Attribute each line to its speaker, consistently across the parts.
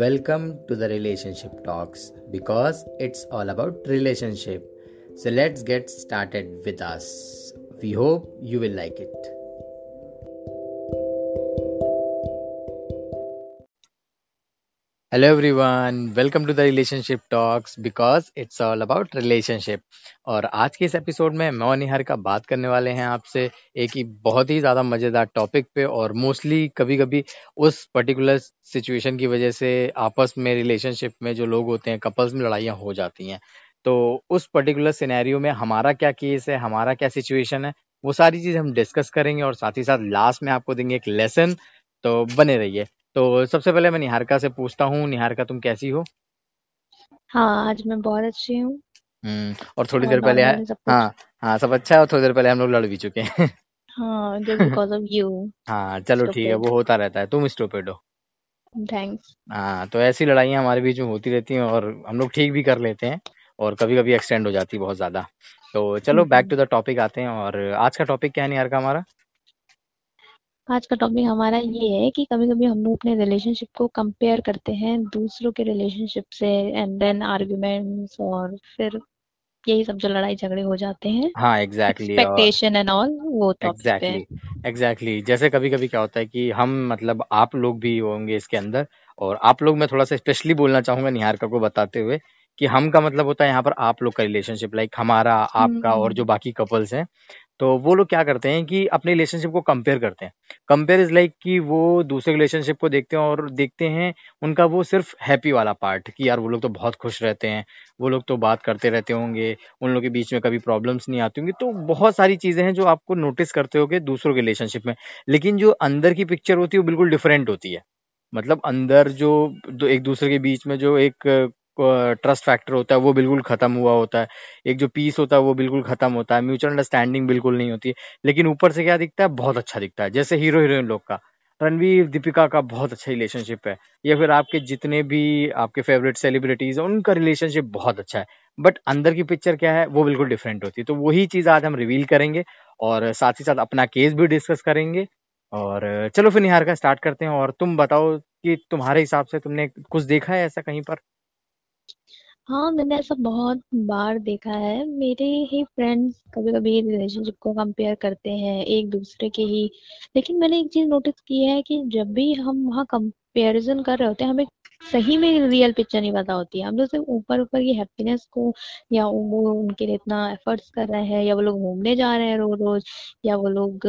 Speaker 1: Welcome to the relationship talks because it's all about relationship. So let's get started with us. We hope you will like it. Hello everyone welcome to the relationship talks because it's all about relationship और आज के इस episode में मैं और निहार का बात करने वाले हैं आपसे एक ही बहुत ही ज़्यादा मज़ेदार टॉपिक पे और मोस्टली कभी कभी उस पर्टिकुलर सिचुएशन की वजह से आपस में रिलेशनशिप में जो लोग होते हैं कपल्स में लड़ाइयाँ हो जाती हैं। तो उस पर्टिकुलर सिनेरियो में हमारा क्या केस है, हमारा क्या सिचुएशन है, वो सारी चीज़ हम डिस्कस करेंगे और साथ ही साथ लास्ट में आपको देंगे एक लेसन तो बने रहिए। तो सबसे पहले मैं निहारिका से पूछता हूँ निहारिका तुम कैसी हो?
Speaker 2: हाँ आज मैं बहुत अच्छी हूँ।
Speaker 1: हम्म और थोड़ी
Speaker 2: और
Speaker 1: देर पहले
Speaker 2: नॉर्मली सब कुछ?
Speaker 1: हाँ हाँ सब अच्छा है और थोड़ी देर पहले हम लोग लड़ भी चुके हैं।
Speaker 2: हाँ जस्ट बिकॉज़ ऑफ़ यू
Speaker 1: हाँ चलो ठीक है
Speaker 2: स्टूपिड
Speaker 1: वो होता रहता है तुम स्टूपिड हो।
Speaker 2: थैंक्स
Speaker 1: हाँ तो ऐसी लड़ाइयाँ हमारे बीच में होती रहती हैं और हम लोग ठीक भी कर लेते हैं और कभी कभी एक्सटेंड हो जाती है बहुत ज़्यादा। तो चलो बैक टू द टॉपिक आते हैं और आज का टॉपिक क्या है निहारिका हमारा?
Speaker 2: आज का टॉपिक हमारा ये है कि कभी कभी हम लोग अपने रिलेशनशिप को कंपेयर करते हैं दूसरों के रिलेशनशिप से एंड देन आर्ग्यूमेंट्स और फिर यही सब जो लड़ाई झगड़े हो जाते हैं।
Speaker 1: हाँ एग्जैक्टली
Speaker 2: एक्सपेक्टेशन एंड ऑल वो टॉपिक
Speaker 1: एग्जैक्टली एग्जैक्टली जैसे कभी कभी क्या होता है कि हम मतलब आप लोग भी होंगे इसके अंदर और आप लोग मैं थोड़ा सा स्पेशली बोलना चाहूँगा निहारिका को बताते हुए कि हम का मतलब होता है यहाँ पर आप लोग का रिलेशनशिप लाइक हमारा आपका और जो
Speaker 2: हम्म
Speaker 1: बाकी कपल्स हैं तो वो लोग क्या करते हैं कि अपने रिलेशनशिप को कंपेयर करते हैं। कंपेयर इज़ लाइक कि वो दूसरे रिलेशनशिप को देखते हैं और देखते हैं, उनका वो सिर्फ़ हैप्पी वाला पार्ट कि यार वो लोग तो बहुत खुश रहते हैं, वो लोग तो बात करते रहते होंगे, उन लोगों के बीच में कभी प्रॉब्लम्स नहीं आती होंगी। तो बहुत सारी चीज़ें हैं जो आपको नोटिस करते होगे दूसरों के रिलेशनशिप में। लेकिन जो अंदर की पिक्चर होती है, वो बिल्कुल डिफरेंट होती है। मतलब अंदर जो एक दूसरे के बीच में जो एक ट्रस्ट फैक्टर होता है, वो बिल्कुल खत्म हुआ होता है। एक जो पीस होता है, वो बिल्कुल खत्म होता है। म्यूचुअल अंडरस्टैंडिंग बिल्कुल नहीं होती। लेकिन ऊपर से क्या दिखता है? बहुत अच्छा दिखता है। जैसे हीरो हीरोइन लोग का। रणवीर, दीपिका का बहुत अच्छा रिलेशनशिप है। या फिर आपके जितने भी आपके फेवरेट सेलिब्रिटीज हैं, उनका रिलेशनशिप बहुत अच्छा है। बट अंदर की पिक्चर क्या है? वो बिल्कुल डिफरेंट होती है। तो वही चीज़ आज हम रिवील करेंगे और साथ ही साथ अपना केस भी डिस्कस करेंगे। और चलो फिर निहार का स्टार्ट करते हैं। और तुम बताओ कि तुम्हारे हिसाब से तुमने कुछ देखा है ऐसा कहीं पर?
Speaker 2: हाँ मैंने ऐसा बहुत बार देखा है। मेरे ही फ्रेंड्स कभी कभी रिलेशनशिप को कंपेयर करते हैं एक दूसरे के ही। लेकिन मैंने एक चीज़ नोटिस की है कि जब भी हम वहाँ कंपैरिजन कर रहे होते हैं, हमें सही में रियल पिक्चर नहीं पता होती। है हम लोग सिर्फ़ ऊपर ऊपर की हैप्पीनेस को या वो उनके लिए इतना एफर्ट्स कर रहे हैं या वो लोग घूमने जा रहे हैं रोज रोज या वो लोग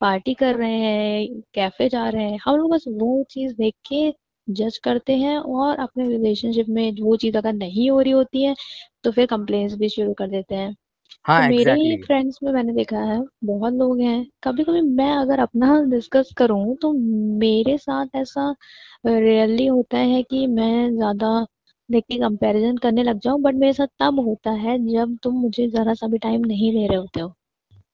Speaker 2: पार्टी कर रहे हैं कैफ़े जा रहे हैं, हम लोग बस वो चीज़ देख के जज करते हैं और अपने रिलेशनशिप में वो चीज़ अगर नहीं हो रही होती है तो फिर कंप्लेंट्स भी शुरू कर देते हैं।
Speaker 1: हाँ तो
Speaker 2: मेरे ही
Speaker 1: एग्जैक्टली
Speaker 2: फ्रेंड्स में मैंने देखा है बहुत लोग हैं कभी कभी मैं अगर अपना डिस्कस करूँ तो मेरे साथ ऐसा रेयरली होता है कि मैं ज़्यादा देख के कंपैरिजन करने लग जाऊँ बट मेरे साथ तब होता है जब तुम मुझे जरा सा भी टाइम नहीं दे रहे होते हो।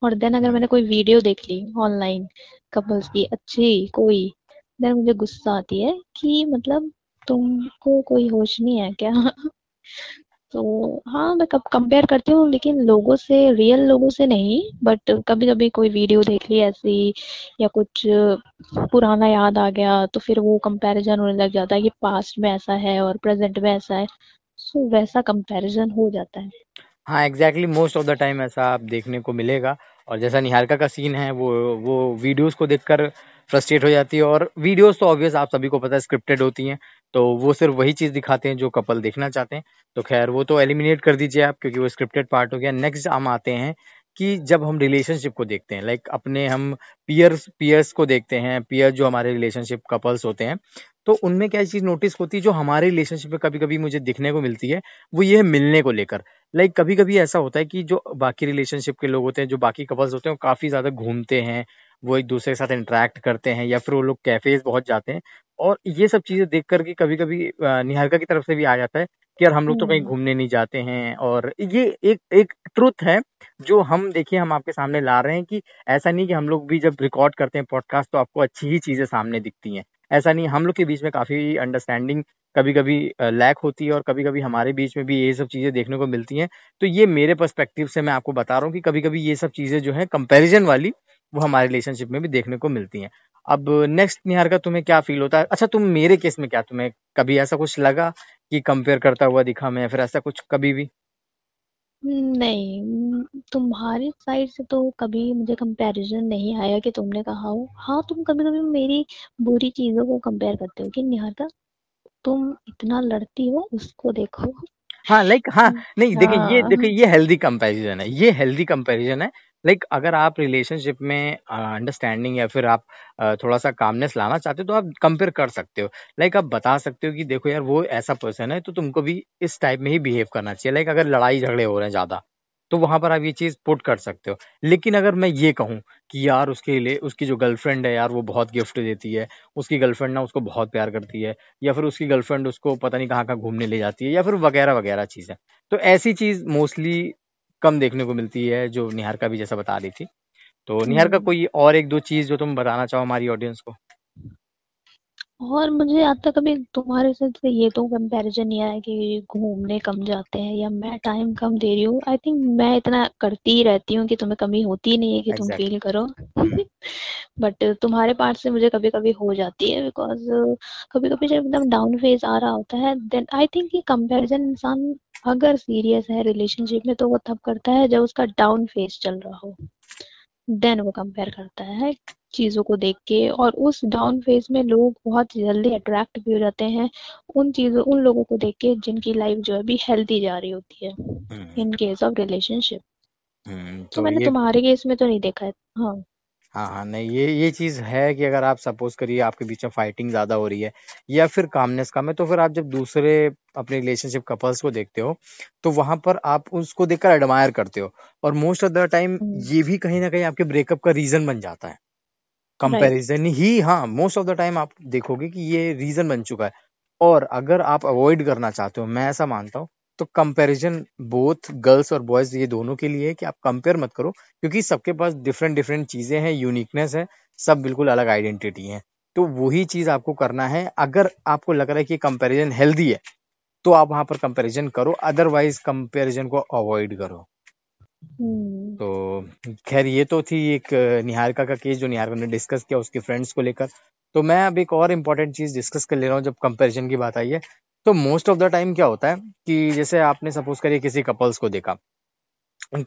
Speaker 2: और देन अगर मैंने कोई वीडियो देख ली ऑनलाइन कपल्स की अच्छी कोई देन मुझे गुस्सा आती है कि मतलब तुमको कोई होश नहीं है क्या? तो हाँ मैं कब कंपेयर करती हूँ, लेकिन लोगों से रियल लोगों से नहीं बट कभी कभी कोई वीडियो देख ली ऐसी या कुछ पुराना याद आ गया तो फिर वो कंपैरिजन होने लग जाता है कि पास्ट में ऐसा है और प्रेजेंट में ऐसा है। सो वैसा कंपैरिजन हो जाता है।
Speaker 1: हाँ exactly most of the time ऐसा आप देखने को मिलेगा। और जैसा निहारिका का सीन है, वो वो वीडियोस को देखकर फ्रस्ट्रेट हो जाती है। और वीडियोस तो ऑब्वियस आप सभी को पता है स्क्रिप्टेड होती हैं। तो वो सिर्फ़ वही चीज़ दिखाते हैं जो कपल देखना चाहते हैं। तो खैर, वो तो एलिमिनेट कर दीजिए आप, क्योंकि वो स्क्रिप्टेड पार्ट हो गया। नेक्स्ट हम आते हैं कि जब हम रिलेशनशिप को देखते हैं लाइक अपने हम पियर्स पियर्स को देखते हैं पियर जो हमारे रिलेशनशिप कपल्स होते हैं तो उनमें क्या चीज़ नोटिस होती है, जो हमारे रिलेशनशिप में कभी कभी मुझे दिखने को मिलती है, वो ये है मिलने को लेकर। लाइक कभी कभी ऐसा होता है कि जो बाकी रिलेशनशिप के लोग होते हैं, जो बाकी कपल्स होते हैं, वो काफ़ी ज़्यादा घूमते हैं वो एक दूसरे के साथ इंटरेक्ट करते हैं या फिर वो लोग कैफेज बहुत जाते हैं। और ये सब चीज़ें देख करके कभी कभी निहारिका की तरफ़ से भी आ जाता है कि यार हम लोग तो कहीं
Speaker 2: हम्म।
Speaker 1: घूमने नहीं जाते हैं और ये एक एक ट्रुथ है जो हम देखिए हम आपके सामने ला रहे हैं कि ऐसा नहीं कि हम लोग भी जब रिकॉर्ड करते हैं पॉडकास्ट तो आपको अच्छी ही चीज़ें सामने दिखती हैं। ऐसा नहीं हम लोग के बीच में काफ़ी अंडरस्टैंडिंग कभी कभी लैक होती है और कभी कभी हमारे बीच में भी ये सब चीज़ें देखने को मिलती हैं। तो ये मेरे पर्सपेक्टिव से मैं आपको बता रहा हूँ कि कभी कभी ये सब चीज़ें जो है कंपेरिजन वाली वो हमारे रिलेशनशिप में भी देखने को मिलती हैं। अब नेक्स्ट निहार का तुम्हें क्या फील होता है? अच्छा तुम मेरे केस में क्या? तुम्हें कभी ऐसा कुछ लगा कि कंपेयर करता हुआ दिखा मैं फिर ऐसा कुछ कभी भी?
Speaker 2: नहीं तुम्हारी साइड से तो कभी मुझे कंपैरिजन नहीं आया कि तुमने कहा हो। हाँ तुम कभी कभी मेरी बुरी चीज़ों को कंपेयर करते हो। कि निहारिका तुम इतना लड़ती हो उसको देखो।
Speaker 1: हाँ लाइक हाँ नहीं देखिए ये देखिए
Speaker 2: हाँ
Speaker 1: ये हेल्दी कंपैरिजन है। ये हेल्दी कंपैरिजन है लाइक अगर आप रिलेशनशिप में अंडरस्टैंडिंग या फिर आप अ, थोड़ा सा कामनेस लाना चाहते हो तो आप कंपेयर कर सकते हो। लाइक आप बता सकते हो कि देखो यार वो ऐसा पर्सन है तो तुमको भी इस टाइप में ही बिहेव करना चाहिए। लाइक अगर लड़ाई झगड़े हो रहे हैं ज़्यादा तो वहाँ पर आप ये चीज़ पुट कर सकते हो। लेकिन अगर मैं ये कहूँ कि यार उसके लिए उसकी जो गर्लफ्रेंड है यार वो बहुत गिफ्ट देती है उसकी गर्लफ्रेंड ना उसको बहुत प्यार करती है या फिर उसकी गर्लफ्रेंड उसको पता नहीं कहाँ कहाँ घूमने ले जाती है या फिर वगैरह वगैरह चीज़ें। तो ऐसी चीज़ मोस्टली कम देखने को मिलती है जो निहारिका भी जैसा बता रही थी। तो निहार
Speaker 2: का
Speaker 1: कोई और एक दो चीज़ जो तुम बताना चाहो हमारी ऑडियंस को?
Speaker 2: और मुझे आज तक कभी तुम्हारे साथ से ये तो कंपैरिजन नहीं आया कि घूमने कम जाते हैं या मैं टाइम कम दे रही हूँ। आई थिंक मैं इतना करती ही रहती हूँ कि तुम्हें कमी होती नहीं है कि तुम फील करो।
Speaker 1: हम्म
Speaker 2: बट तुम्हारे पार्ट से मुझे कभी कभी हो जाती है बिकॉज़ कभी कभी जब एकदम डाउन फ़ेज़ आ रहा होता है देन आई थिंक कि कंपैरिजन इंसान अगर सीरियस है रिलेशनशिप में तो वो तब करता है जब उसका डाउन फ़ेज़ चल रहा हो। देन वो कंपेयर करता है चीज़ों को देख के और उस डाउन फ़ेज़ में लोग बहुत जल्दी अट्रैक्ट भी हो जाते हैं उन चीज़ों उन लोगों को देख के जिनकी लाइफ जो है हेल्दी जा रही होती है इन केस ऑफ़ रिलेशनशिप तो मैंने तुम्हारे केस में तो नहीं देखा है। हाँ।
Speaker 1: हाँ हाँ नहीं ये ये चीज़ है कि अगर आप सपोज़ करिए आपके बीच में फाइटिंग ज़्यादा हो रही है या फिर कामनेस कम है तो फिर आप जब दूसरे अपने रिलेशनशिप कपल्स को देखते हो तो वहाँ पर आप उसको देखकर एडमायर करते हो और मोस्ट ऑफ़ द टाइम ये भी कहीं ना कहीं आपके ब्रेकअप का रीजन बन जाता है। कंपैरिजन ही हाँ मोस्ट ऑफ़ द टाइम आप देखोगे कि ये रीजन बन चुका है और अगर आप अवॉइड करना चाहते हो मैं ऐसा मानता हूँ तो कंपैरिजन बोथ गर्ल्स और बॉयज़ ये दोनों के लिए है कि आप कंपेयर मत करो क्योंकि सबके पास डिफरेंट डिफरेंट चीज़ें हैं यूनिकनेस है सब बिल्कुल अलग आइडेंटिटी है। तो वही चीज़ आपको करना है। अगर आपको लग रहा है कि कंपैरिजन हेल्दी है तो आप वहाँ पर कंपैरिजन करो अदरवाइज़ कंपैरिजन को अवॉइड करो।
Speaker 2: हम्म।
Speaker 1: तो खैर ये तो थी एक निहारिका का केस जो निहारिका ने डिस्कस किया उसके फ्रेंड्स को लेकर। तो मैं अब एक और इम्पोर्टेंट चीज़ डिस्कस कर ले रहा हूँ जब कंपैरिजन की बात आई है। तो मोस्ट ऑफ़ द टाइम क्या होता है कि जैसे आपने सपोज़ करिए किसी कपल्स को देखा।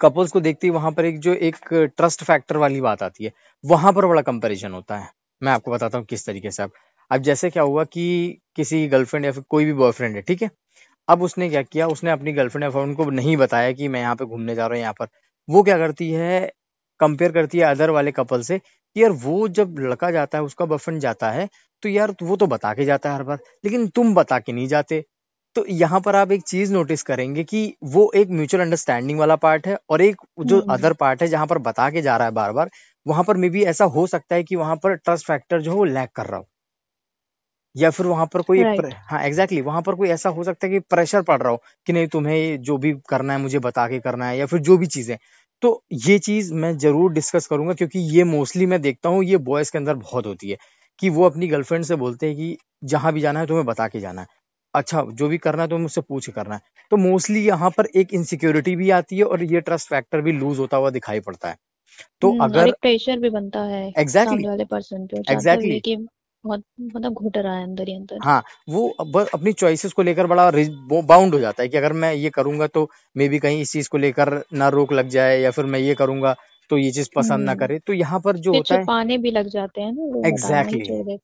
Speaker 1: कपल्स को देखते वहाँ पर एक जो एक ट्रस्ट फैक्टर वाली बात आती है, वहाँ पर बड़ा कंपैरिजन होता है। मैं आपको बताता हूँ किस तरीके से। अब अब जैसे क्या हुआ कि किसी गर्लफ्रेंड या कोई भी बॉयफ्रेंड है, ठीक है? अब उसने क्या किया, उसने अपनी गर्लफ्रेंड या फ्रेंड को नहीं बताया कि मैं यहाँ पे घूमने जा रहा हूँ, यहाँ पर। वो क्या करती है कंपेयर करती है अदर वाले कपल से यार वो जब लड़का जाता है उसका बॉयफ्रेंड जाता है तो यार वो तो बता के जाता है हर बार लेकिन तुम बता के नहीं जाते। तो यहाँ पर आप एक चीज़ नोटिस करेंगे कि वो एक म्यूचुअल अंडरस्टैंडिंग वाला पार्ट है और एक जो
Speaker 2: हम्म।
Speaker 1: अदर पार्ट है जहाँ पर बता के जा रहा है बार बार वहाँ पर मे बी ऐसा हो सकता है कि वहाँ पर ट्रस्ट फैक्टर जो है वो लैक कर रहा हो। या फिर वहाँ पर कोई.
Speaker 2: राइट
Speaker 1: हाँ एग्जैक्टली exactly, वहाँ पर कोई ऐसा हो सकता है कि प्रेशर पड़ रहा हो कि नहीं तुम्हें जो भी करना है मुझे बता के करना है या फिर जो भी चीज़ें। तो ये चीज़ मैं ज़रूर डिस्कस करूँगा क्योंकि ये मोस्टली मैं देखता हूँ ये बॉयज़ के अंदर बहुत होती है कि वो अपनी गर्लफ्रेंड से बोलते हैं कि जहाँ भी जाना है तुम्हें बता के जाना है। अच्छा जो भी करना है तो मुझसे पूछ करना है। तो मोस्टली यहाँ पर एक इनसिक्योरिटी भी आती है और ये ट्रस्ट फैक्टर भी लूज होता हुआ दिखाई पड़ता है। तो
Speaker 2: हम्म
Speaker 1: अगर
Speaker 2: प्रेशर भी बनता है
Speaker 1: एग्जैक्टली
Speaker 2: सामने वाले बहुत मतलब घुट रहा है अंदर ही अंदर।
Speaker 1: हाँ वो अपनी चॉइसेस को लेकर बड़ा बाउंड हो जाता है कि अगर मैं ये करूँगा तो मे भी कहीं इस चीज़ को लेकर ना रोक लग जाए या फिर मैं ये करूँगा तो ये चीज़ पसंद ना
Speaker 2: हम्म।
Speaker 1: करे। तो यहाँ पर जो होता है
Speaker 2: छुपाने भी लग जाते हैं ना
Speaker 1: एग्जैक्टली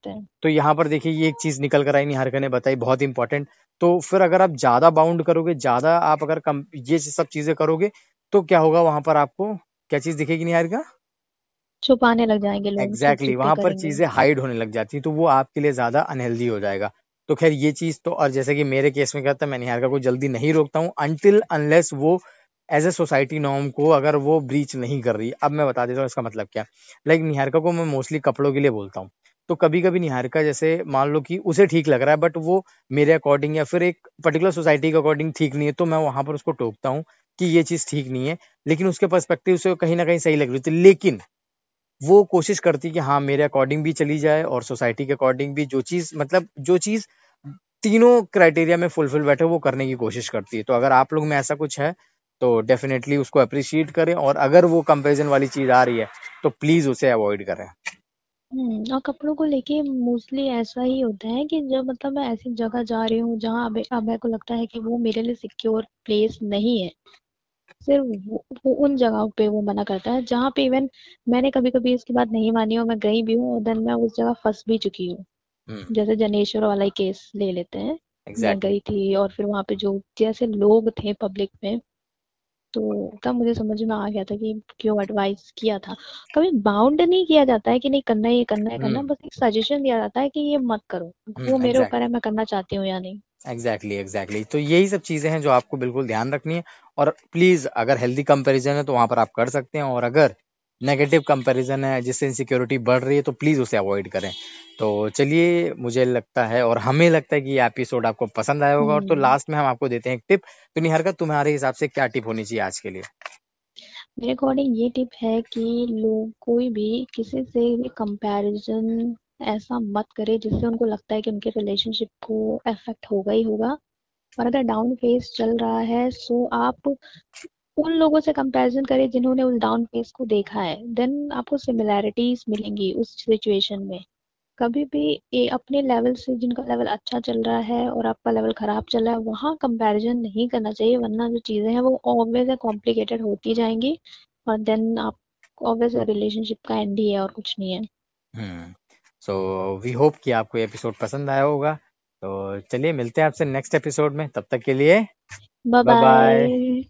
Speaker 2: हैं।
Speaker 1: तो यहाँ पर देखिए ये एक चीज़ निकल कर आई निहारिका ने बताई बहुत इंपॉर्टेंट तो फिर अगर आप ज़्यादा बाउंड करोगे ज़्यादा आप अगर कम ये सब चीज़ें करोगे तो क्या होगा वहाँ पर आपको क्या चीज़ दिखेगी निहारिका?
Speaker 2: छुपाने लग जाएँगे लोग
Speaker 1: एग्जैक्टली exactly, वहाँ पर चीज़ें हाइड होने लग जाती हैं तो वो आपके लिए ज़्यादा अनहेल्दी हो जाएगा। तो खैर ये चीज़ तो और जैसे कि मेरे केस में था मैं निहारिका को जल्दी नहीं रोकता हूँ अनटिल अनलेस वो एज ए सोसाइटी नॉर्म को अगर वो ब्रीच नहीं कर रही अब मैं बता देता हूँ इसका मतलब क्या। लाइक like, निहारिका को मैं मोस्टली कपड़ों के लिए बोलता हूँ। तो कभी कभी निहारिका जैसे मान लो कि उसे ठीक लग रहा है बट वो मेरे अकॉर्डिंग या फिर एक पर्टिकुलर सोसाइटी के अकॉर्डिंग ठीक नहीं है तो मैं वहाँ पर उसको टोकता हूँ कि ये चीज़ ठीक नहीं है लेकिन उसके पर्सपेक्टिव से कहीं ना कहीं सही लग रही थी। लेकिन वो कोशिश करती कि हाँ मेरे अकॉर्डिंग भी चली जाए और सोसाइटी के अकॉर्डिंग भी जो चीज़ मतलब जो चीज़ तीनों क्राइटेरिया में फुलफिल बैठे, वो करने की कोशिश करती है। तो अगर आप लोग में ऐसा कुछ है तो डेफिनेटली उसको अप्रिशिएट करें और अगर वो कंपैरिजन वाली चीज़ आ रही है तो प्लीज़ उसे अवॉइड करें।
Speaker 2: हम्म और कपड़ों को लेके मोस्टली ऐसा ही होता है कि जब मतलब मैं ऐसी जगह जा रही हूँ, जहाँ अबे को लगता है कि वो मेरे लिए सिक्योर प्लेस नहीं है सिर्फ़ वो, वो उन जगहों पे वो मना करता है जहाँ पे इवन मैंने कभी कभी इसकी बात नहीं मानी और मैं गई भी हूँ और देन मैं उस जगह फंस भी चुकी हूँ।
Speaker 1: हम्म।
Speaker 2: जैसे जनेश्वर वाला ही केस ले लेते हैं। मैं
Speaker 1: एग्जैक्टली
Speaker 2: गई थी और फिर वहाँ पे जो जैसे लोग थे पब्लिक में तो तब मुझे समझ में आ गया था कि क्यों एडवाइस किया था। कभी बाउंड नहीं किया जाता है कि नहीं करना ये करना है करना
Speaker 1: हम्म।
Speaker 2: बस एक सजेशन दिया जाता है कि ये मत करो। वो
Speaker 1: हम्म
Speaker 2: मेरे ऊपर है मैं करना चाहती हूँ या नहीं।
Speaker 1: एग्जैक्टली एग्जैक्टली तो यही सब चीज़ें हैं जो आपको बिल्कुल ध्यान रखनी है। और प्लीज़ अगर हेल्दी कंपैरिजन है तो वहाँ पर आप कर सकते हैं। और अगर नेगेटिव कंपैरिजन है जिससे इनसिक्योरिटी बढ़ रही है तो प्लीज़ उसे अवॉइड करें। तो चलिए मुझे लगता है और हमें लगता है कि ये एपिसोड आपको पसंद आया होगा। और तो
Speaker 2: हम्म।
Speaker 1: लास्ट में हम आपको देते हैं एक टिप तो निहार का तुम्हारे हिसाब से क्या टिप होनी चाहिए आज के लिए?
Speaker 2: मेरे अकॉर्डिंग ये टिप है कि लोग कोई भी किसी से भी कंपैरिजन ऐसा मत करे जिससे उनको लगता है कि उनके रिलेशनशिप को अफेक्ट होगा ही होगा। और अगर डाउन फ़ेज़ चल रहा है सो आप उन लोगों से कंपैरिजन करें जिन्होंने उस डाउन फ़ेज़ को देखा है। देन आपको सिमिलैरिटीज मिलेंगी उस सिचुएशन में। कभी भी ये अपने लेवल से जिनका लेवल अच्छा चल रहा है और आपका लेवल खराब चल रहा है, वहाँ कंपैरिजन नहीं करना चाहिए, वरना जो चीज़ें हैं वो ऑब्वियस है कॉम्प्लिकेटेड होती जाएँगी। और देन आप ऑब्वियस रिलेशनशिप का एंड ही है और कुछ नहीं है।
Speaker 1: हम्म। सो वी होप कि आपको ये एपिसोड पसंद आया होगा। तो चलिए मिलते हैं आपसे नेक्स्ट एपिसोड में। तब तक के लिए
Speaker 2: बाय
Speaker 1: बाय बाय
Speaker 2: बाय